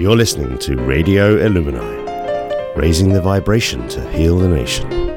You're listening to Radio Illumini, raising the vibration to heal the nation.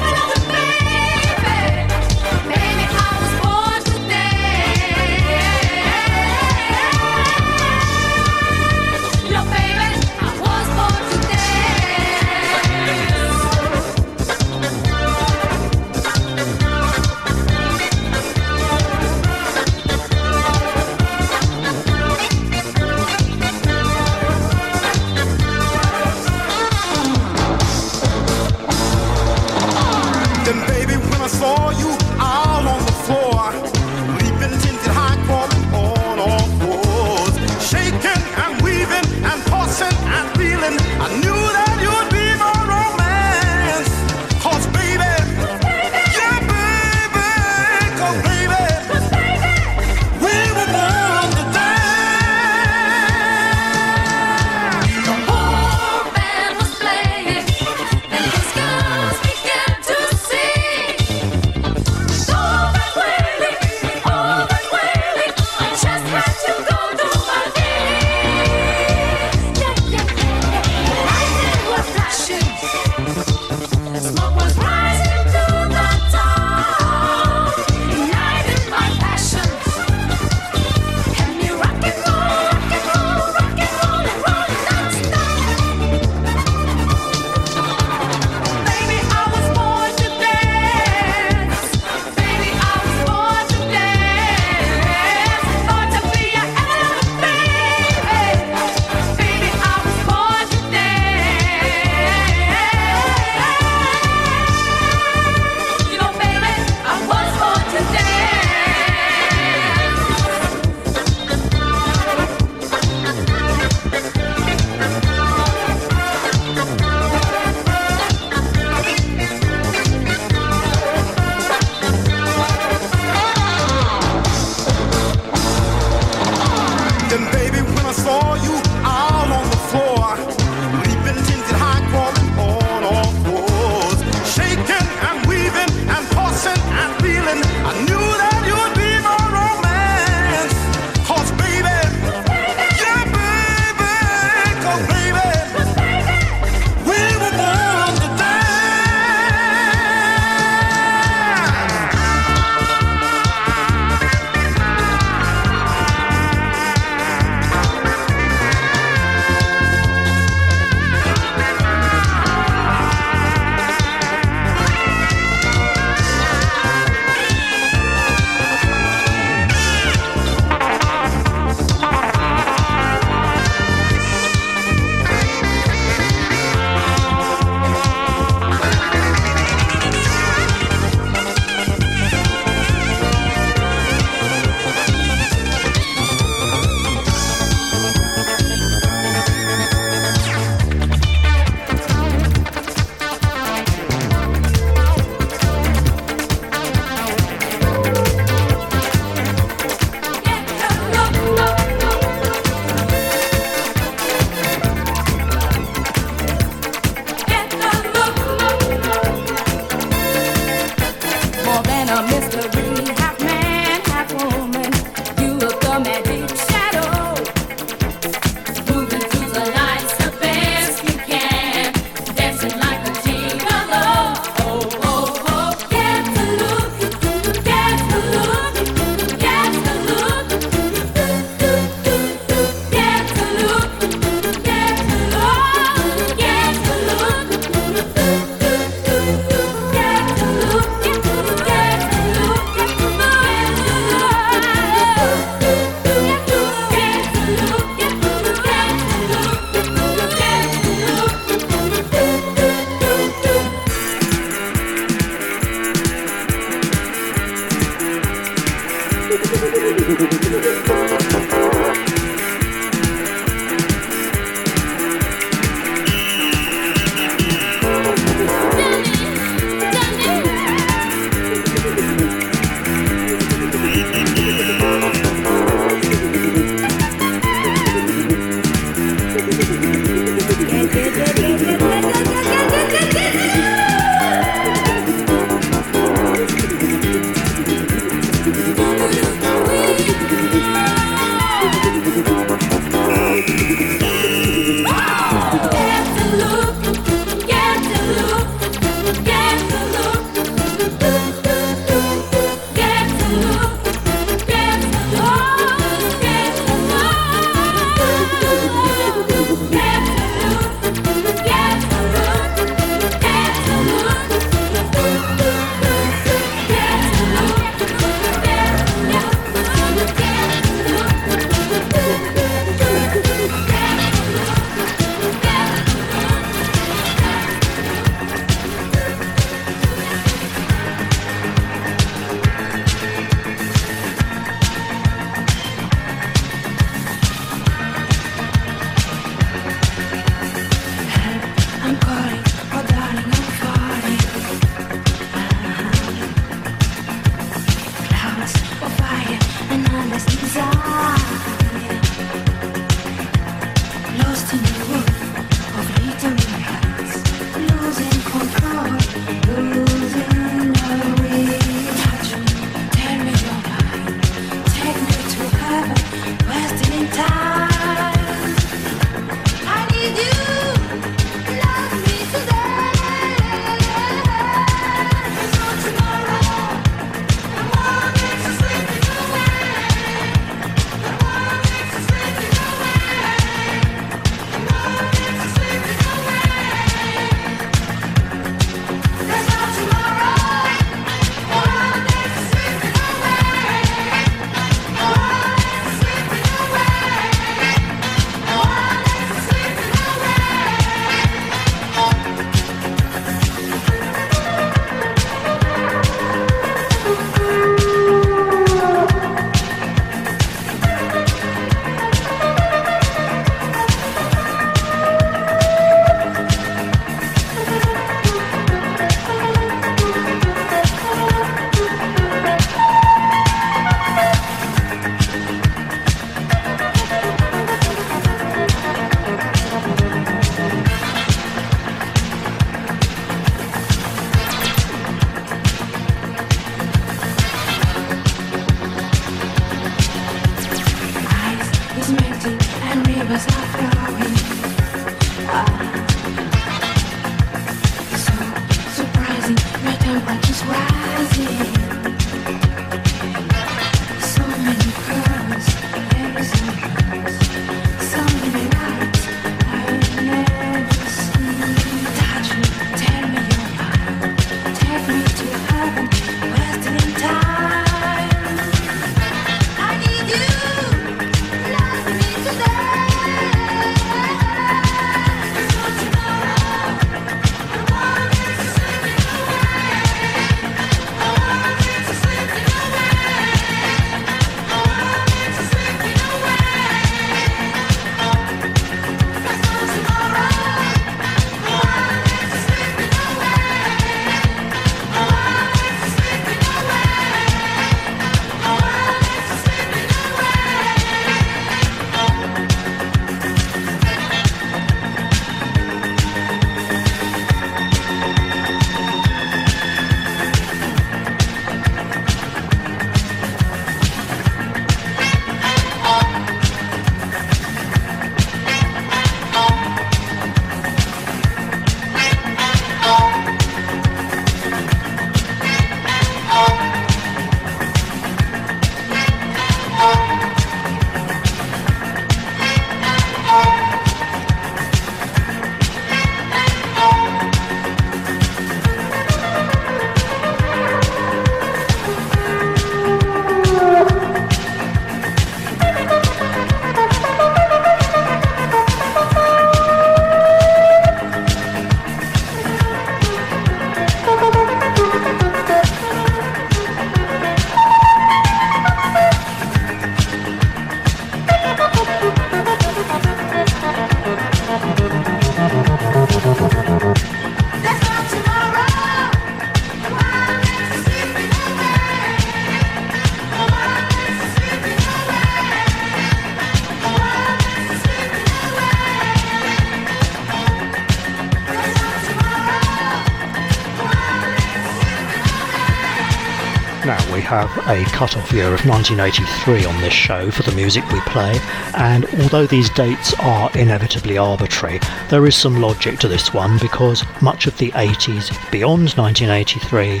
Cut-off year of 1983 on this show for the music we play, and although these dates are inevitably arbitrary, there is some logic to this one because much of the 80s beyond 1983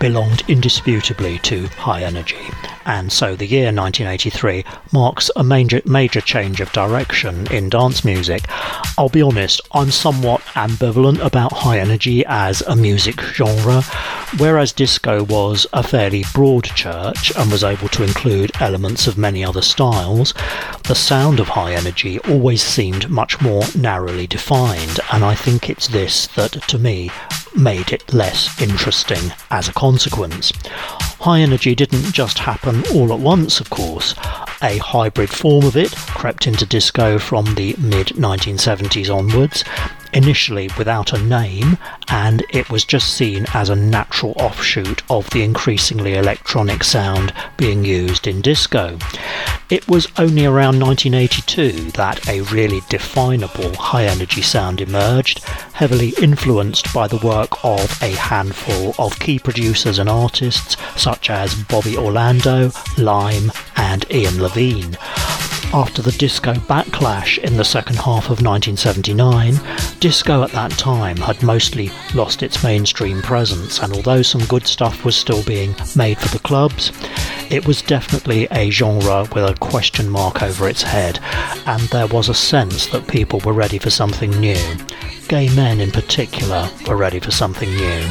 belonged indisputably to high energy and so the year 1983 marks a major, major change of direction in dance music. I'll be honest, I'm somewhat ambivalent about high energy as a music genre, whereas disco was a fairly broad church and was able to include elements of many other styles. The sound of high energy always seemed much more narrowly defined, and I think it's this that, to me, made it less interesting as a consequence. High energy didn't just happen all at once, of course. A hybrid form of it crept into disco from the mid 1970s onwards, initially without a name, and it was just seen as a natural offshoot of the increasingly electronic sound being used in disco. It was only around 1982 that a really definable high energy sound emerged, heavily influenced by the work of a handful of key producers and artists such as Bobby Orlando, Lime, and Ian Levine. After the disco backlash in the second half of 1979, disco at that time had mostly lost its mainstream presence, and although some good stuff was still being made for the clubs, it was definitely a genre with a question mark over its head, and there was a sense that people were ready for something new. Gay men in particular were ready for something new.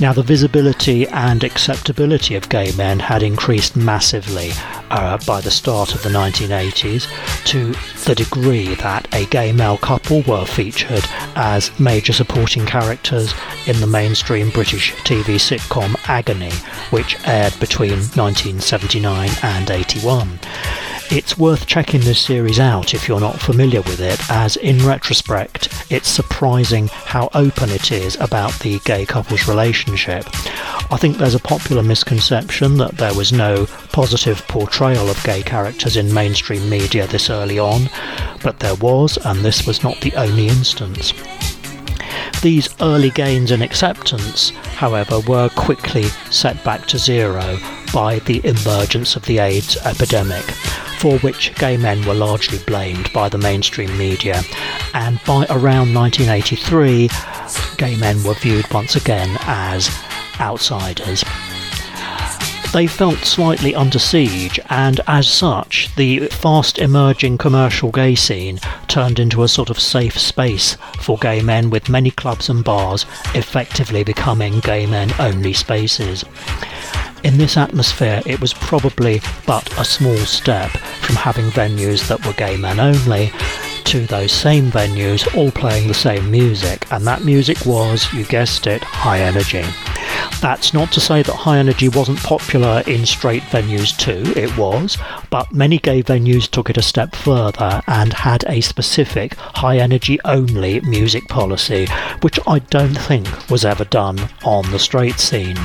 Now, the visibility and acceptability of gay men had increased massively uh, by the start of the 1980s to the degree that a gay male couple were featured as major supporting characters in the mainstream British TV sitcom Agony, which aired between 1979 and 81. It's worth checking this series out if you're not familiar with it, as in retrospect, it's surprising how open it is about the gay couple's relationship. I think there's a popular misconception that there was no positive portrayal of gay characters in mainstream media this early on, but there was, and this was not the only instance. These early gains in acceptance, however, were quickly set back to zero by the emergence of the AIDS epidemic, for which gay men were largely blamed by the mainstream media. And by around 1983, gay men were viewed once again as outsiders. They felt slightly under siege, and as such, the fast emerging commercial gay scene turned into a sort of safe space for gay men, with many clubs and bars effectively becoming gay men only spaces. In this atmosphere, it was probably but a small step from having venues that were gay men only to those same venues all playing the same music, and that music was, you guessed it, high energy. That's not to say that high energy wasn't popular in straight venues too, it was, but many gay venues took it a step further and had a specific high energy only music policy, which I don't think was ever done on the straight scene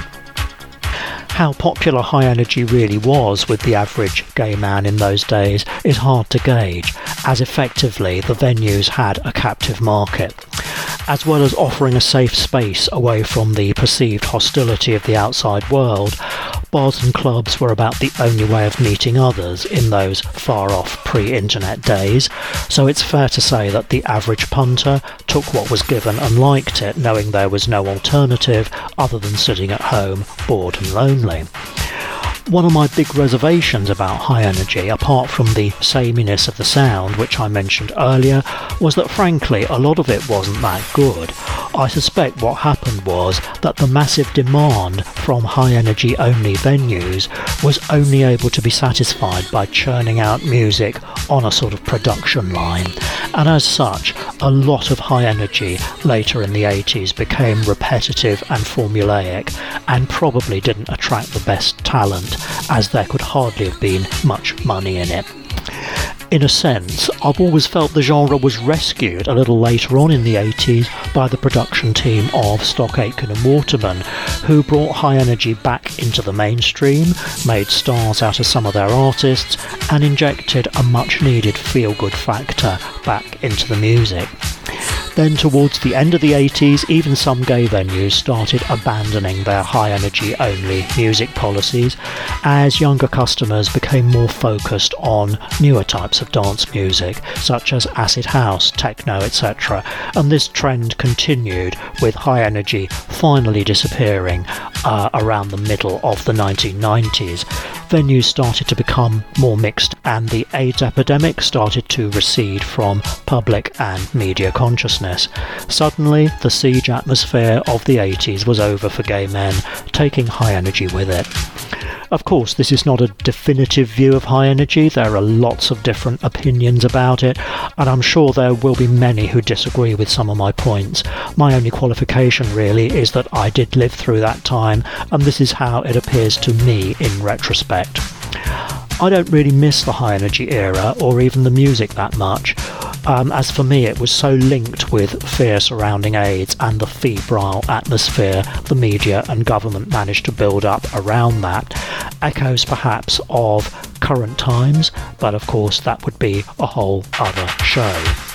how popular high energy really was with the average gay man in those days is hard to gauge, as effectively the venues had a captive market. As well as offering a safe space away from the perceived hostility of the outside world, bars and clubs were about the only way of meeting others in those far off pre internet days, so it's fair to say that the average punter took what was given and liked it, knowing there was no alternative other than sitting at home, bored and lonely. One of my big reservations about high energy, apart from the sameness of the sound, which I mentioned earlier, was that frankly a lot of it wasn't that good. I suspect what happened was that the massive demand from high energy only venues was only able to be satisfied by churning out music on a sort of production line, and as such, a lot of high energy later in the 80s became repetitive and formulaic and probably didn't attract the best talent as there could hardly have been much money in it. In a sense, I've always felt the genre was rescued a little later on in the 80s by the production team of Stock Aitken and Waterman, who brought high energy back into the mainstream, made stars out of some of their artists, and injected a much needed feel good factor back into the music. Then, towards the end of the 80s, even some gay venues started abandoning their high energy only music policies as younger customers became more focused on newer types of dance music, such as acid house, techno, etc. And this trend continued with high energy finally disappearing uh, around the middle of the 1990s. Venues started to become more mixed, and the AIDS epidemic started to recede from public and media consciousness. Suddenly, the siege atmosphere of the 80s was over for gay men, taking high energy with it. Of course, this is not a definitive view of high energy. There are lots of different opinions about it, and I'm sure there will be many who disagree with some of my points. My only qualification really is that I did live through that time, and this is how it appears to me in retrospect. I don't really miss the high energy era or even the music that much. Um, as for me, it was so linked with fear surrounding AIDS and the febrile atmosphere the media and government managed to build up around that. Echoes perhaps of current times, but of course, that would be a whole other show.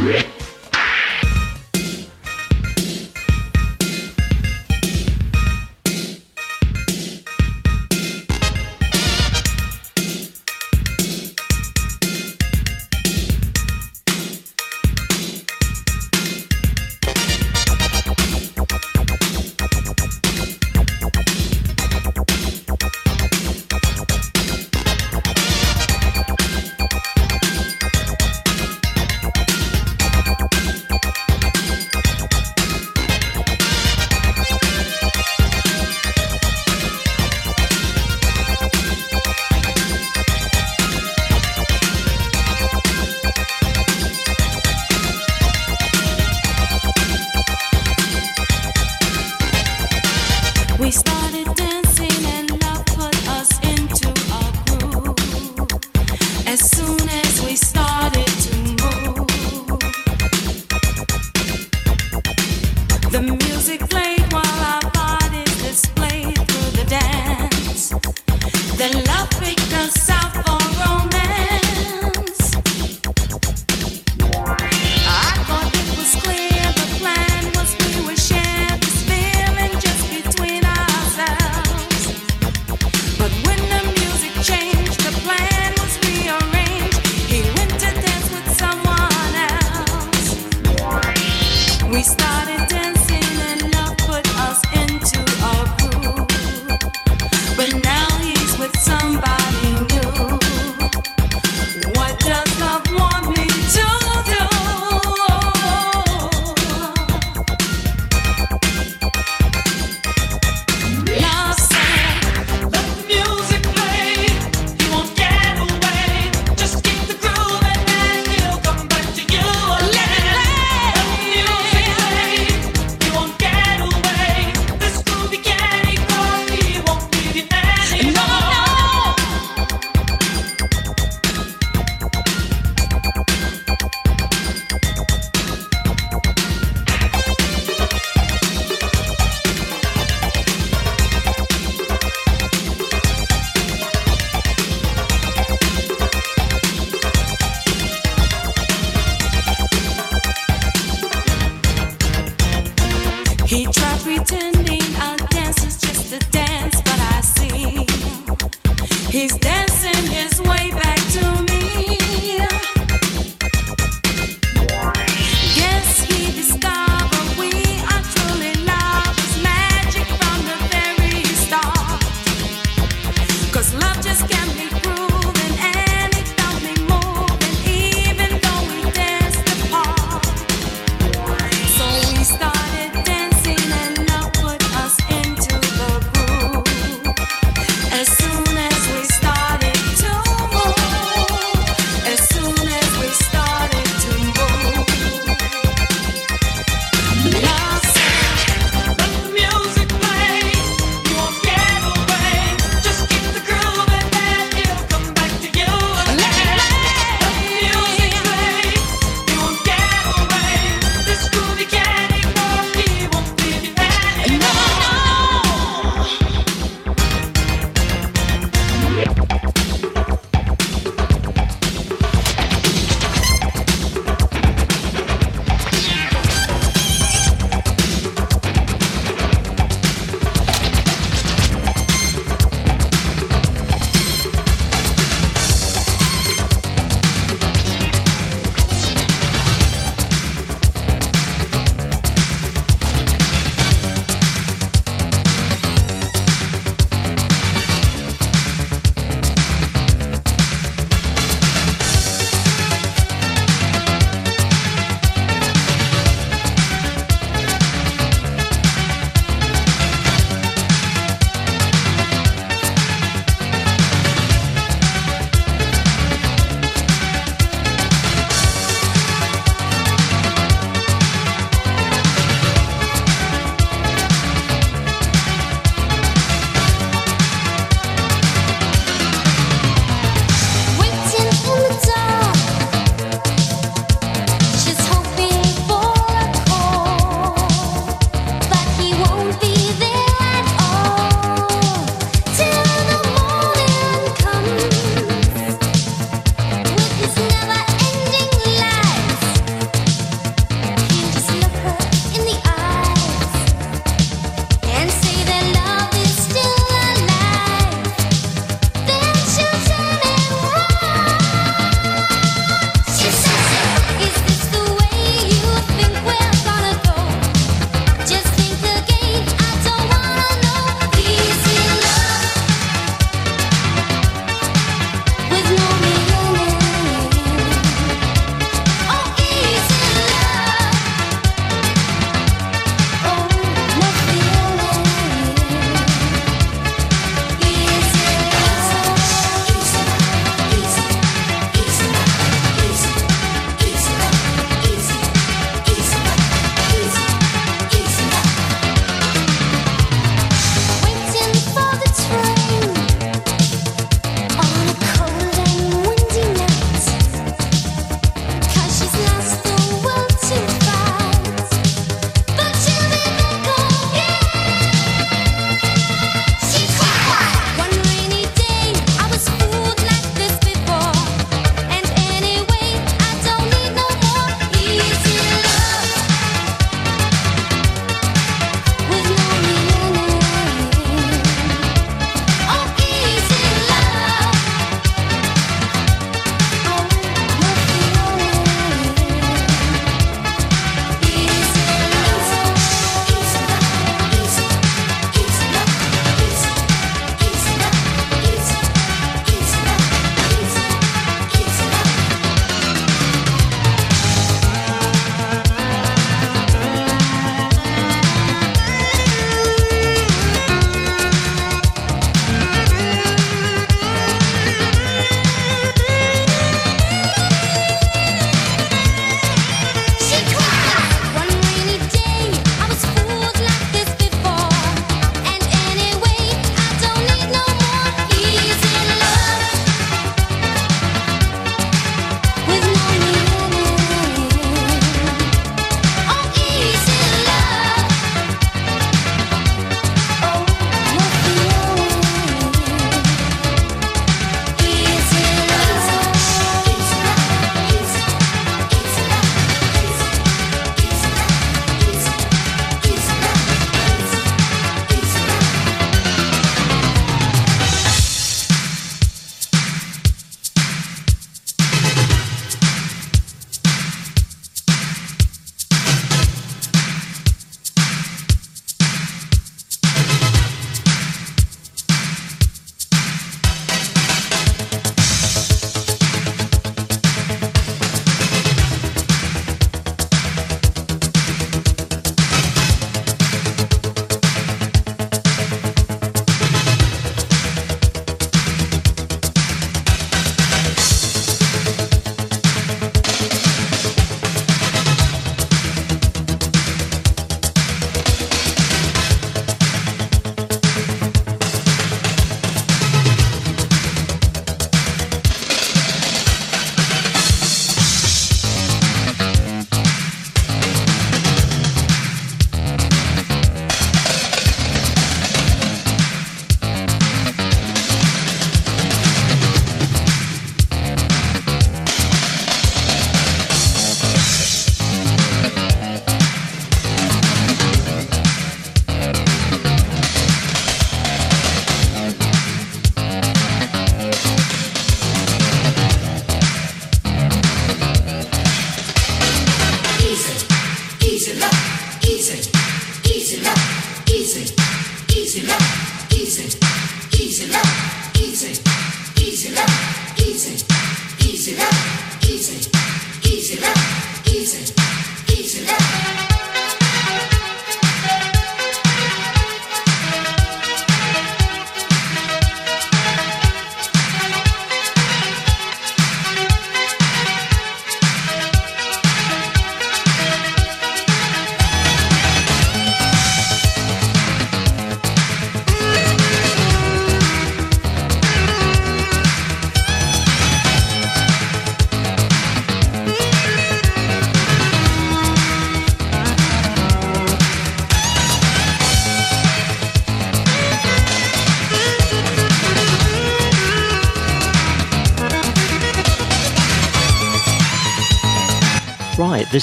Yeah.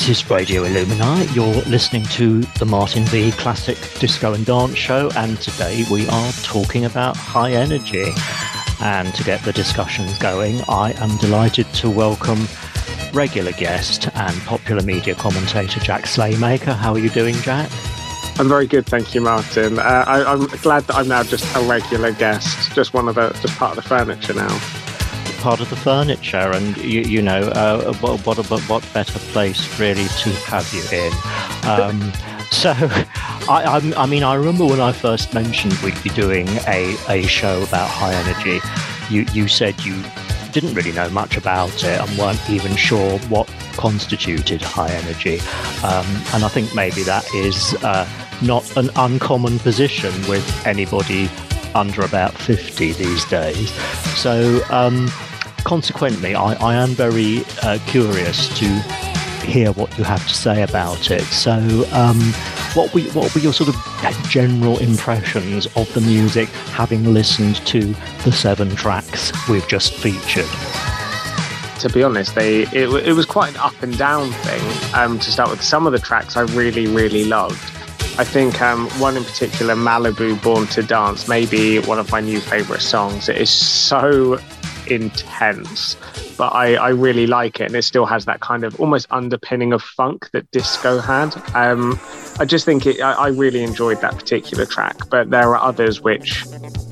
This is Radio Illumini. You're listening to the Martin Vee Classic Disco and Dance Show, and today we are talking about high energy. And to get the discussions going, I am delighted to welcome regular guest and popular media commentator Jack Slaymaker. How are you doing, Jack? I'm very good, thank you, Martin. Uh, I, am glad that I'm now just a regular guest, just one of the, just part of the furniture now part of the furniture, and you, you know, uh, what, what, what better place really to have you in? Um, so, I, I, I, mean, I remember when I first mentioned we'd be doing a, a show about high energy. You you said you didn't really know much about it and weren't even sure what constituted high energy. Um, and I think maybe that is uh, not an uncommon position with anybody under about 50 these days. So, um, consequently, I, I am very uh, curious to hear what you have to say about it. So, um, what were what were your sort of general impressions of the music, having listened to the seven tracks we've just featured? To be honest, they it, it was quite an up and down thing. Um, to start with, some of the tracks I really really loved. I think um, one in particular, Malibu Born to Dance, may be one of my new favourite songs. It is so intense, but I, I really like it, and it still has that kind of almost underpinning of funk that disco had. Um, I just think it, I, I really enjoyed that particular track, but there are others which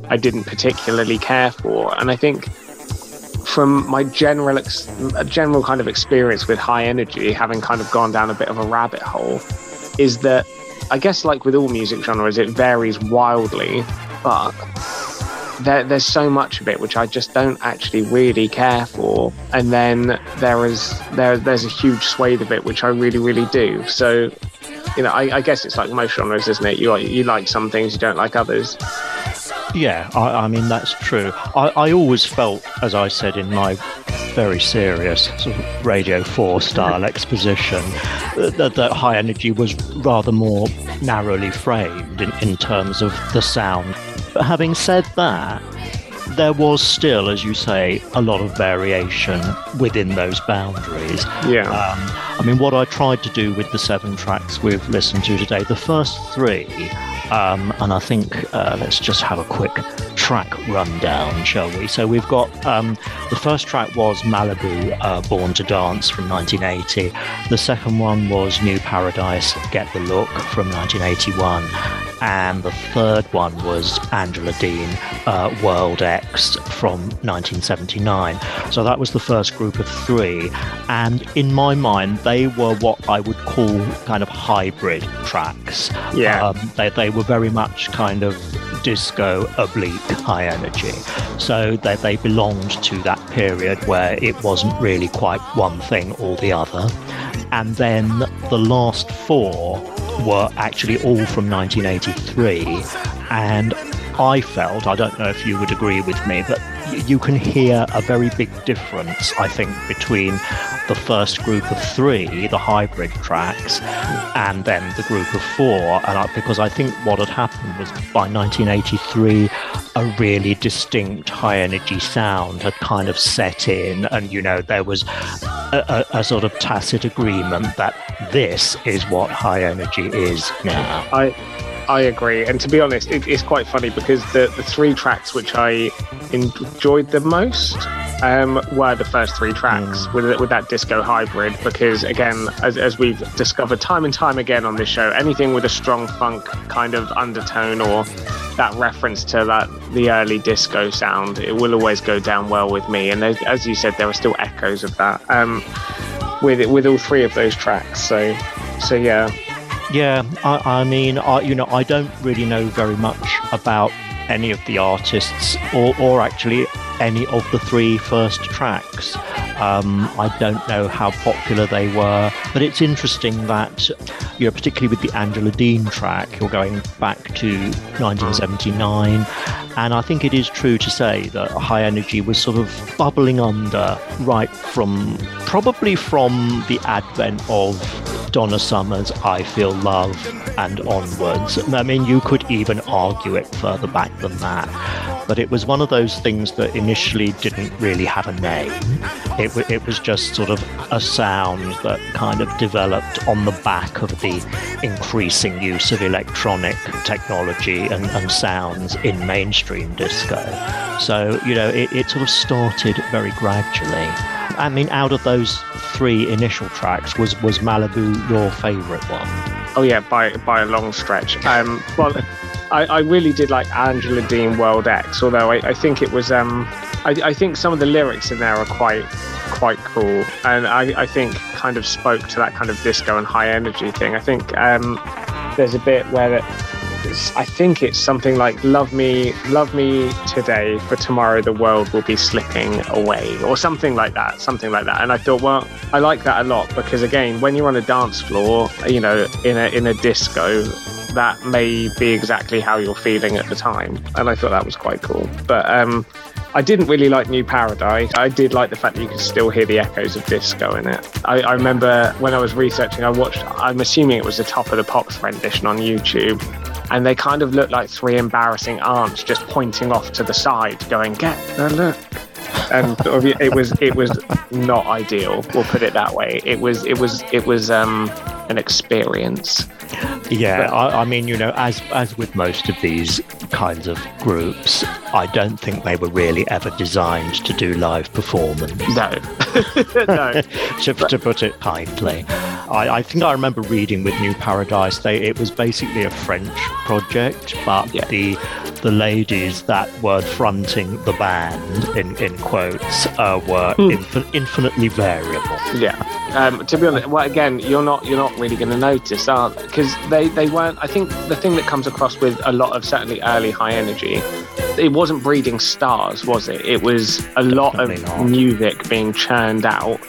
I didn't particularly care for, and I think from my general ex- general kind of experience with high energy, having kind of gone down a bit of a rabbit hole, is that I guess like with all music genres, it varies wildly, but there, there's so much of it which I just don't actually really care for, and then there is there there's a huge swathe of it which I really really do. So, you know, I, I guess it's like most genres, isn't it? You you like some things, you don't like others. Yeah, I, I mean that's true. I, I always felt, as I said in my very serious sort of Radio 4 style exposition that, that, high energy was rather more narrowly framed in, in terms of the sound but having said that, there was still, as you say, a lot of variation within those boundaries. Yeah. Um, I mean, what I tried to do with the seven tracks we've listened to today, the first three, um, and I think uh, let's just have a quick track rundown, shall we? So we've got um, the first track was Malibu uh, Born to Dance from 1980. The second one was New Paradise Get the Look from 1981 and the third one was Angela Dean, uh, World X from 1979. So that was the first group of three, and in my mind, they were what I would call kind of hybrid tracks. Yeah, um, they they were very much kind of disco oblique high energy. So they, they belonged to that period where it wasn't really quite one thing or the other. And then the last four were actually all from 1983. And I felt, I don't know if you would agree with me, but you can hear a very big difference, I think, between the first group of three, the hybrid tracks, and then the group of four. And I, because I think what had happened was by 1983, a really distinct high energy sound had kind of set in, and you know, there was a, a, a sort of tacit agreement that this is what high energy is now. I I agree, and to be honest, it, it's quite funny because the the three tracks which I enjoyed the most um, were the first three tracks mm. with with that disco hybrid. Because again, as, as we've discovered time and time again on this show, anything with a strong funk kind of undertone or that reference to that the early disco sound, it will always go down well with me. And as you said, there are still echoes of that um, with with all three of those tracks. So so yeah. Yeah, I, I mean, I, you know, I don't really know very much about any of the artists or, or actually any of the three first tracks. Um, I don't know how popular they were, but it's interesting that, you know, particularly with the Angela Dean track, you're going back to 1979, and I think it is true to say that High Energy was sort of bubbling under right from probably from the advent of Donna Summer's I Feel Love and onwards. I mean, you could even argue it further back than that. But it was one of those things that initially didn't really have a name. It, it was just sort of a sound that kind of developed on the back of the increasing use of electronic technology and, and sounds in mainstream disco. So, you know, it, it sort of started very gradually. I mean, out of those three initial tracks, was was Malibu your favourite one? Oh yeah, by by a long stretch. Um, well, I, I really did like Angela Dean World X, although I, I think it was um, I, I think some of the lyrics in there are quite quite cool, and I, I think kind of spoke to that kind of disco and high energy thing. I think um, there's a bit where it, I think it's something like "Love me, love me today, for tomorrow the world will be slipping away," or something like that, something like that. And I thought, well, I like that a lot because again, when you're on a dance floor, you know, in a in a disco, that may be exactly how you're feeling at the time. And I thought that was quite cool. But um, I didn't really like New Paradise. I did like the fact that you could still hear the echoes of disco in it. I, I remember when I was researching, I watched, I'm assuming it was the Top of the Pops rendition on YouTube and they kind of looked like three embarrassing aunts just pointing off to the side, going, "Get the look." And it was it was not ideal. We'll put it that way. It was it was it was um, an experience. Yeah, I, I, mean, you know, as as with most of these kinds of groups, I don't think they were really ever designed to do live performance. No, no. to, to, put it kindly, I, I, think I remember reading with New Paradise. They it was basically a French project, but yeah. the the ladies that were fronting the band in in quotes uh, were mm. infin- infinitely variable. Yeah. Um, to be honest, well, again, you're not you're not really going to notice, aren't? Because they they weren't. I think the thing that comes across with a lot of certainly early high energy, it wasn't breeding stars, was it? It was a lot of not. music being churned out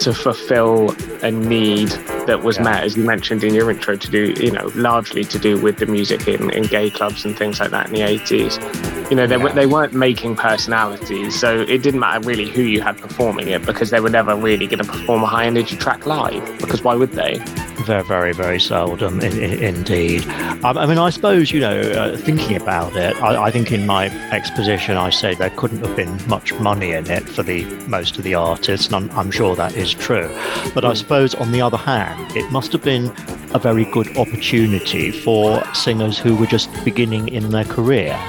to fulfill a need that was yeah. met, as you mentioned in your intro, to do, you know, largely to do with the music in, in gay clubs and things like that in the 80s. You know, they, yeah. they weren't making personalities, so it didn't matter really who you had performing it because they were never really going to perform a high energy track live, because why would they? Very, very, very seldom, in, in, indeed. I, I, mean, I suppose, you know, uh, thinking about it, I, I, think in my exposition I say there couldn't have been much money in it for the most of the artists, and I'm, I'm sure that is true. But I suppose, on the other hand, it must have been a very good opportunity for singers who were just beginning in their career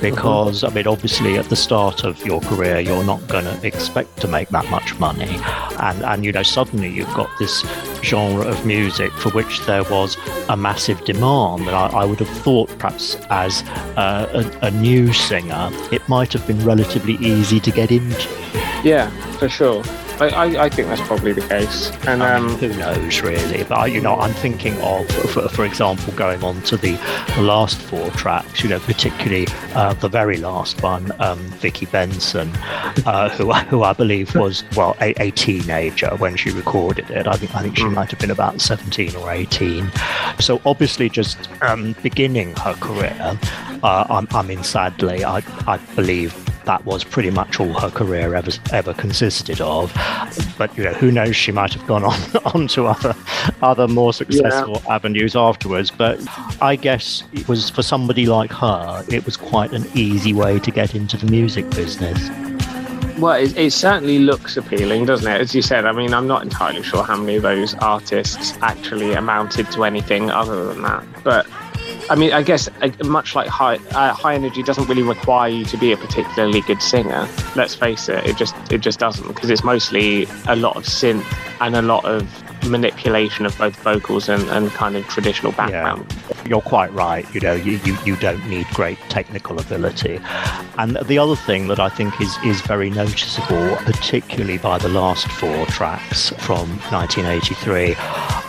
because I mean, obviously, at the start of your career, you're not going to expect to make that much money, and and you know, suddenly you've got this genre of music for which there was a massive demand, and I, I would have thought perhaps as a, a new singer, it might have been relatively easy to get into. Yeah, for sure. I, I, I, think that's probably the case. And um, who knows, really? But you know, I'm thinking of, for, for example, going on to the, last four tracks. You know, particularly uh, the very last one, um, Vicky Benson, uh, who who I believe was well a, a, teenager when she recorded it. I think I think she mm. might have been about 17 or 18. So obviously, just um, beginning her career. Uh, I'm, I mean, sadly, I I believe that was pretty much all her career ever ever consisted of. But you know, who knows? She might have gone on on to other other more successful yeah. avenues afterwards. But I guess it was for somebody like her, it was quite an easy way to get into the music business. Well, it, it, certainly looks appealing, doesn't it? As you said, I mean, I'm not entirely sure how many of those artists actually amounted to anything other than that. But I mean, I guess much like high uh, high energy doesn't really require you to be a particularly good singer. Let's face it, it just it just doesn't because it's mostly a lot of synth and a lot of manipulation of both vocals and, and kind of traditional background. Yeah, you're quite right. You know, you, you, you don't need great technical ability. And the other thing that I think is, is very noticeable, particularly by the last four tracks from 1983,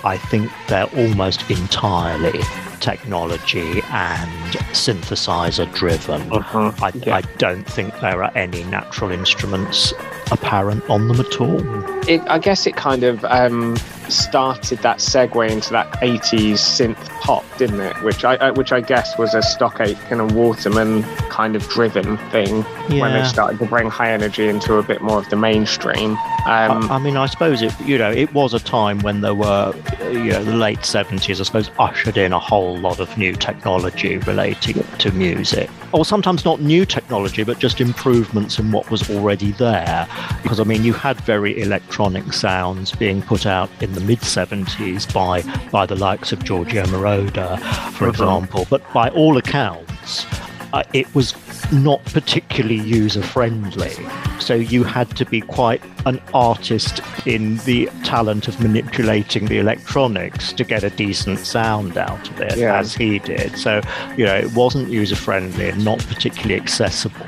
I think they're almost entirely technology and synthesizer driven. Uh-huh. I, yeah. I, don't think there are any natural instruments apparent on them at all. It, I guess it kind of um, started that segue into that 80s synth pop, didn't it? Which I, I which I guess was a Stock Aitken and Waterman kind of driven thing yeah. when they started to bring high energy into a bit more of the mainstream. Um, I, I, mean, I suppose it you know it was a time when there were you know the late 70s, I suppose, ushered in a whole lot of new technology relating to music, or sometimes not new technology, but just improvements in what was already there. Because I mean, you had very electronic sounds being put out in the mid 70s by by the likes of Giorgio Moroder, for uh-huh. example. But by all accounts, uh, it was not particularly user friendly. So you had to be quite an artist in the talent of manipulating the electronics to get a decent sound out of it, yeah. as he did. So, you know, it wasn't user friendly and not particularly accessible.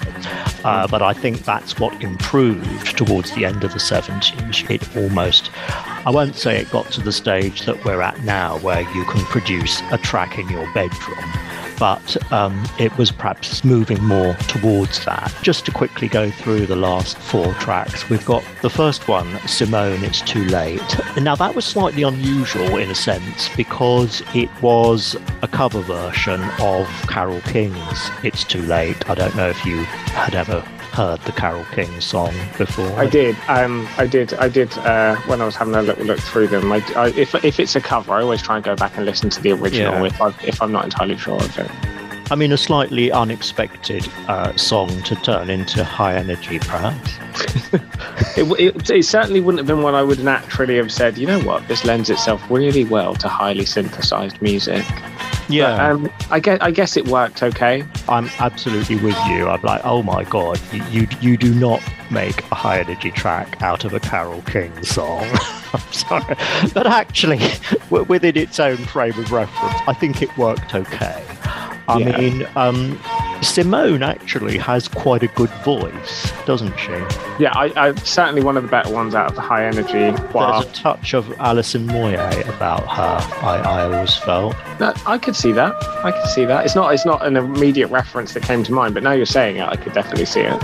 Uh, but I think that's what improved towards the end of the 70s. It almost, I won't say it got to the stage that we're at now, where you can produce a track in your bedroom but um, it was perhaps moving more towards that. Just to quickly go through the last four tracks, we've got the first one, Simone, It's Too Late. Now, that was slightly unusual in a sense because it was a cover version of Carole King's It's Too Late. I don't know if you had ever heard the Carole King song before? I did. Um, I did. I did. Uh, when I was having a little look through them, I, I, if if it's a cover, I always try and go back and listen to the original yeah. if I if I'm not entirely sure of it. I mean, a slightly unexpected uh, song to turn into high energy, perhaps. it, it, it, certainly wouldn't have been one I would naturally have said, you know what, this lends itself really well to highly synthesized music. Yeah. But, um, I guess I guess it worked okay. I'm absolutely with you. I'm like, oh my god, you you, you do not make a high energy track out of a Carole King song. I'm sorry, but actually, within its own frame of reference, I think it worked okay. I yeah. mean, um, Simone actually has quite a good voice, doesn't she? Yeah, I, I, certainly one of the better ones out of the high energy. Wow. There's a touch of Alison Moyet about her. I, I always felt. That, I could see that. I could see that. It's not. It's not an immediate reference that came to mind, but now you're saying it, I could definitely see it.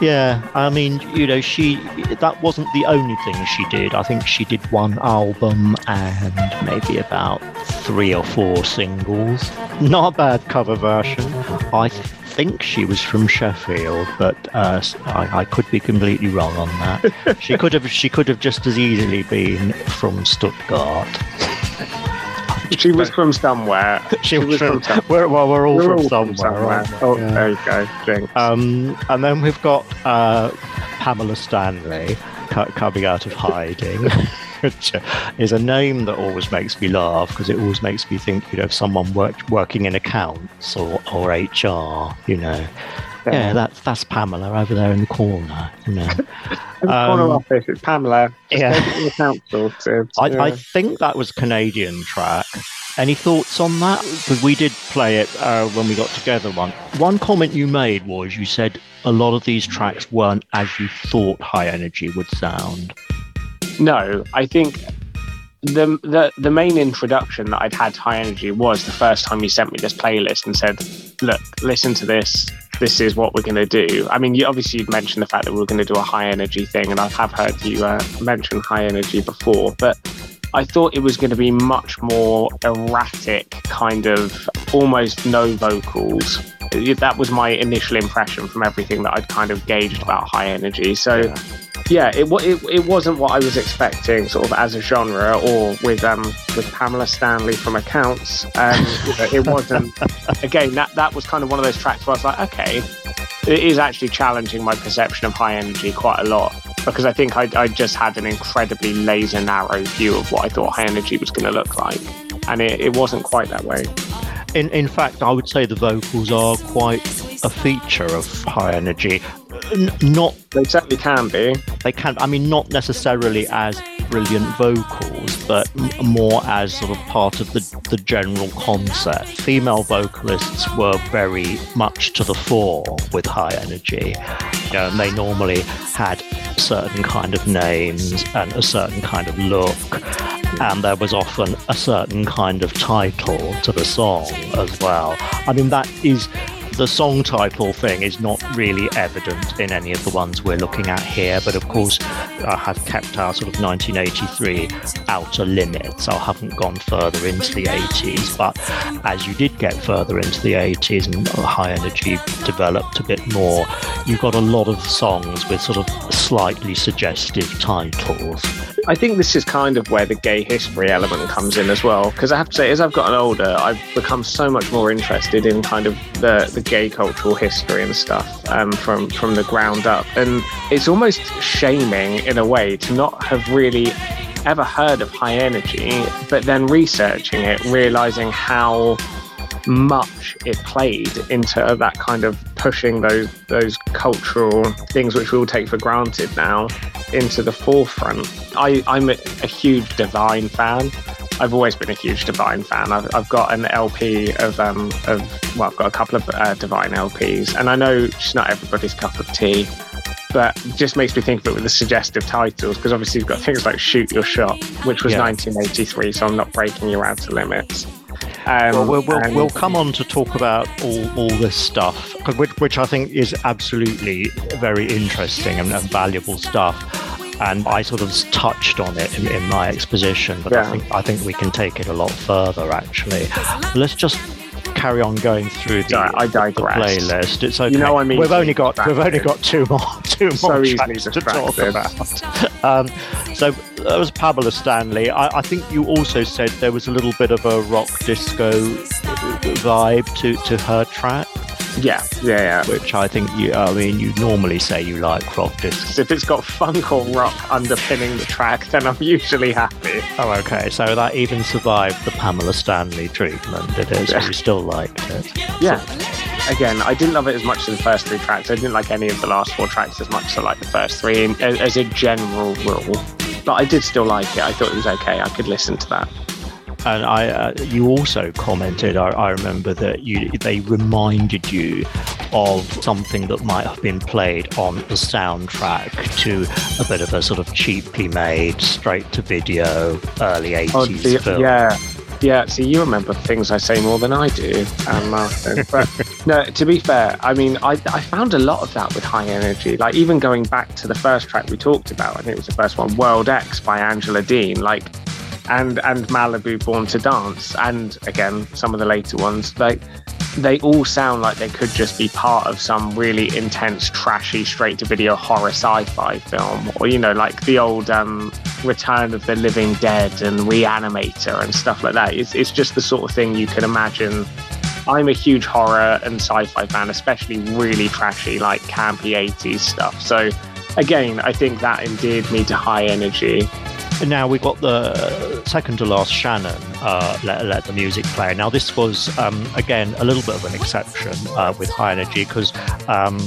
Yeah, I mean, you know, she that wasn't the only thing she did. I think she did one album and maybe about three or four singles. Not a bad cover version. I think she was from Sheffield, but uh, I, I, could be completely wrong on that. she could have she could have just as easily been from Stuttgart she was from somewhere. she, was, from, We're, well, we're all, we're from, all somewhere. from, somewhere. Oh, yeah. there you go. Um, and then we've got uh, Pamela Stanley coming out of hiding. which is a name that always makes me laugh because it always makes me think, you know, of someone work, working in accounts or, or HR, you know. Yeah, yeah that's that's Pamela over there in the corner, you know. In um, corner office, it's Pamela. yeah. The council to, I, yeah. I think that was Canadian track. Any thoughts on that? Because we did play it uh, when we got together one. One comment you made was you said a lot of these tracks weren't as you thought high energy would sound. No, I think the the the main introduction that I'd had high energy was the first time you sent me this playlist and said, "Look, listen to this. This is what we're going to do." I mean, you, obviously you'd mentioned the fact that we are going to do a high energy thing, and I have heard you uh, mention high energy before, but I thought it was going to be much more erratic, kind of almost no vocals. That was my initial impression from everything that I'd kind of gauged about high energy. So. Yeah yeah, it, it it wasn't what I was expecting, sort of as a genre, or with um with Pamela Stanley from Accounts. Um, it wasn't. Again, that that was kind of one of those tracks where I was like, okay, it is actually challenging my perception of high energy quite a lot because I think I, I just had an incredibly laser narrow view of what I thought high energy was going to look like, and it, it wasn't quite that way. In in fact, I would say the vocals are quite a feature of high energy. N- not they certainly can be. They can. I mean, not necessarily as brilliant vocals, but more as sort of part of the the general concept. Female vocalists were very much to the fore with high energy, you know, and they normally had certain kind of names and a certain kind of look and there was often a certain kind of title to the song as well. I mean, that is the song title thing is not really evident in any of the ones we're looking at here, but of course, I have kept our sort of 1983 outer limits. I haven't gone further into the 80s, but as you did get further into the 80s and high energy developed a bit more, you got a lot of songs with sort of slightly suggestive titles. I think this is kind of where the gay history element comes in as well. Because I have to say, as I've gotten older, I've become so much more interested in kind of the, the gay cultural history and stuff um, from from the ground up. And it's almost shaming in a way to not have really ever heard of high energy, but then researching it, realizing how much it played into that kind of pushing those those cultural things which we all take for granted now into the forefront. I, I'm a, a huge Divine fan. I've always been a huge Divine fan. I've, I've got an LP of um of well, I've got a couple of uh, Divine LPs, and I know it's not everybody's cup of tea, but it just makes me think of it with the suggestive titles because obviously you've got things like Shoot Your Shot, which was Yeah. 1983, so I'm not breaking your outer limits. Um, Well, we'll, we'll, and- we'll come on to talk about all, all this stuff, which, which I think is absolutely very interesting and, and valuable stuff. And I sort of touched on it in, in my exposition, but I think I think we can take it a lot further. Actually, let's just carry on going through the, I the digress. playlist. It's okay. You know I mean we've only got we've only got two more two more easily tracks to talk about. Um, so that was Pamela Stanley. I, I think you also said there was a little bit of a rock disco vibe to, to her track, Yeah, yeah, yeah. which I think you. I mean, you normally say you like rock disco. If it's got funk or rock underpinning the track, then I'm usually happy. Oh, okay. So that even survived the Pamela Stanley treatment, did it? So you still liked it. Yeah. Again, I didn't love it as much as the first three tracks. I didn't like any of the last four tracks as much as I like the first three, as a general rule. But I did still like it. I thought it was okay. I could listen to that. And I, uh, you also commented. I, I remember that you they reminded you of something that might have been played on the soundtrack to a bit of a sort of cheaply made, straight to video, early eighties the- film. Oh, yeah. Yeah, see, you remember things I say more than I do, um, Martin. But no, to be fair, I mean, I, I found a lot of that with high energy. Like, even going back to the first track we talked about, I think it was the first one, World X by Angela Dean, like, and and Malibu Born to Dance, and again, some of the later ones, like, they all sound like they could just be part of some really intense, trashy, straight to video horror sci fi film. Or, you know, like the old um, Return of the Living Dead and Reanimator and stuff like that. It's, it's just the sort of thing you can imagine. I'm a huge horror and sci fi fan, especially really trashy, like campy 80s stuff. So, again, I think that endeared me to high energy. Now we've got the second to last Shannon uh, let, let the music play. Now this was um, again a little bit of an exception uh, with High Energy because um,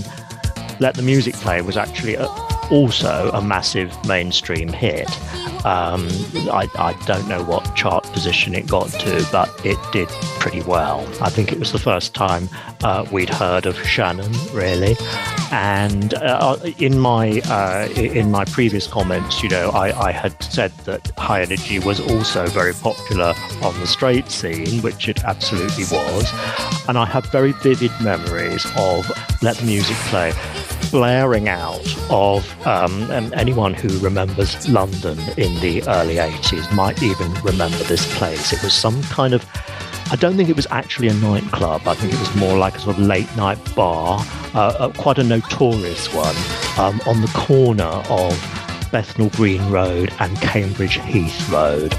Let the Music Play was actually a, also a massive mainstream hit. Um, I, I don't know what chart position it got to, but it did pretty well. I think it was the first time uh, we'd heard of Shannon, really. And uh, in my uh, in my previous comments, you know, I, I had said that High Energy was also very popular on the straight scene, which it absolutely was. And I have very vivid memories of Let the Music Play blaring out of um, and anyone who remembers London in the early 80s might even remember this place. It was some kind of I don't think it was actually a nightclub. I think it was more like a sort of late night bar, uh, uh, quite a notorious one, um, on the corner of Bethnal Green Road and Cambridge Heath Road.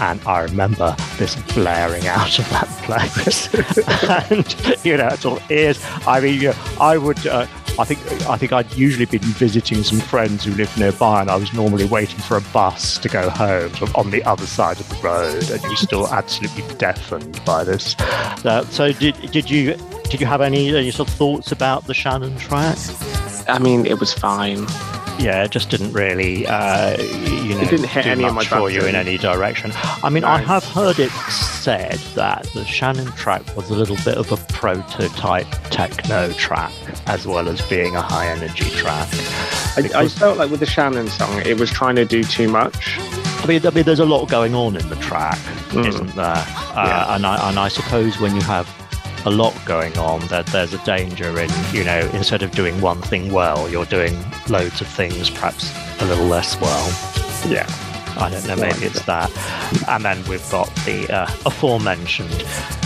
And I remember this blaring out of that place. and, you know, sort of ears. I mean, you know, I would. Uh, I think I think I'd usually been visiting some friends who lived nearby, and I was normally waiting for a bus to go home on the other side of the road, and you're still absolutely deafened by this. Uh, so did did you did you have any, any sort of thoughts about the Shannon track? I mean, it was fine yeah, it just didn't really, uh, you know, it didn't hit any much of my for you in any direction. I mean, no. I have heard it said that the Shannon track was a little bit of a prototype techno track, as well as being a high energy track. I, I felt like with the Shannon song, it was trying to do too much. I mean, I mean, there's a lot going on in the track, mm. isn't there? Uh, yeah. and I and I suppose when you have a lot going on that there's a danger in you know instead of doing one thing well you're doing loads of things perhaps a little less well. Yeah. I don't know maybe it's that. And then we've got the uh, aforementioned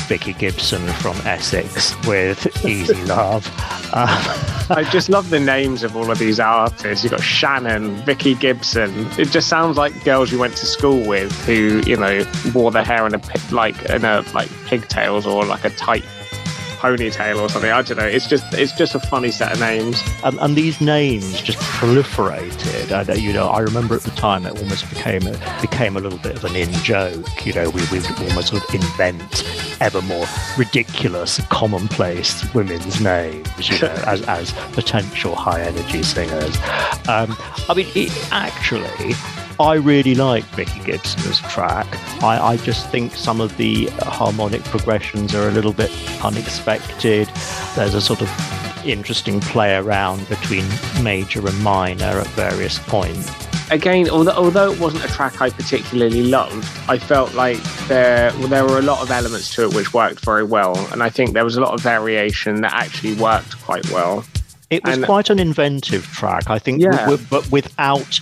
vicky gibson from essex with easy love. Uh, i just love the names of all of these artists. You've got shannon vicky gibson. It just sounds like girls you went to school with who you know wore their hair in a like in a like pigtails or like a tight ponytail or something. I don't know. It's just it's just a funny set of names. And these names just proliferated. Uh, you know, I remember at the time it almost became a, became a little bit of an in joke. You know, we we would almost sort of invent ever more ridiculous, commonplace women's names. You know, as as potential high energy singers. Um, I mean, it actually I really like Vicky Gibson's track. I, I, just think some of the harmonic progressions are a little bit unexpected. There's a sort of interesting play around between major and minor at various points. Again, although, although it wasn't a track I particularly loved, I felt like there well, there were a lot of elements to it which worked very well, and I think there was a lot of variation that actually worked quite well. It was and, quite an inventive track, I think, yeah. but without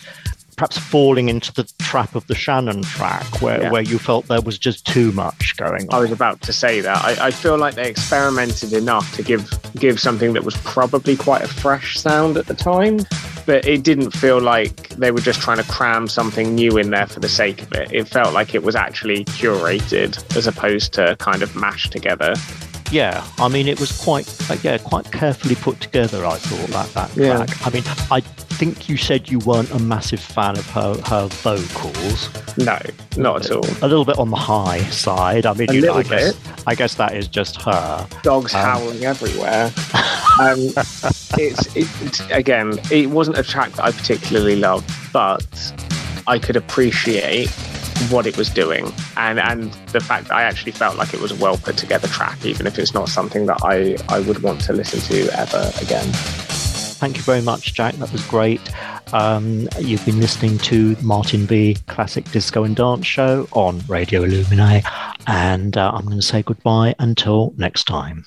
perhaps falling into the trap of the Shannon track where, yeah. where you felt there was just too much going on. I was about to say that. I, I, feel like they experimented enough to give give something that was probably quite a fresh sound at the time, but it didn't feel like they were just trying to cram something new in there for the sake of it. It felt like it was actually curated as opposed to kind of mashed together. Yeah, I mean, it was quite, uh, yeah, quite carefully put together. I thought that that yeah. track. I mean, I think you said you weren't a massive fan of her her vocals. No, not at all. A little bit on the high side. I mean, a you know, I guess bit. I guess that is just her. Dogs um, howling everywhere. um, it's it, again, it wasn't a track that I particularly loved, but I could appreciate what it was doing and and the fact that I actually felt like it was a well put together track even if it's not something that I I would want to listen to ever again. Thank you very much, Jack. That was great. Um, you've been listening to Martin Vee Classic Disco and Dance Show on Radio Illuminae, and uh, I'm going to say goodbye until next time.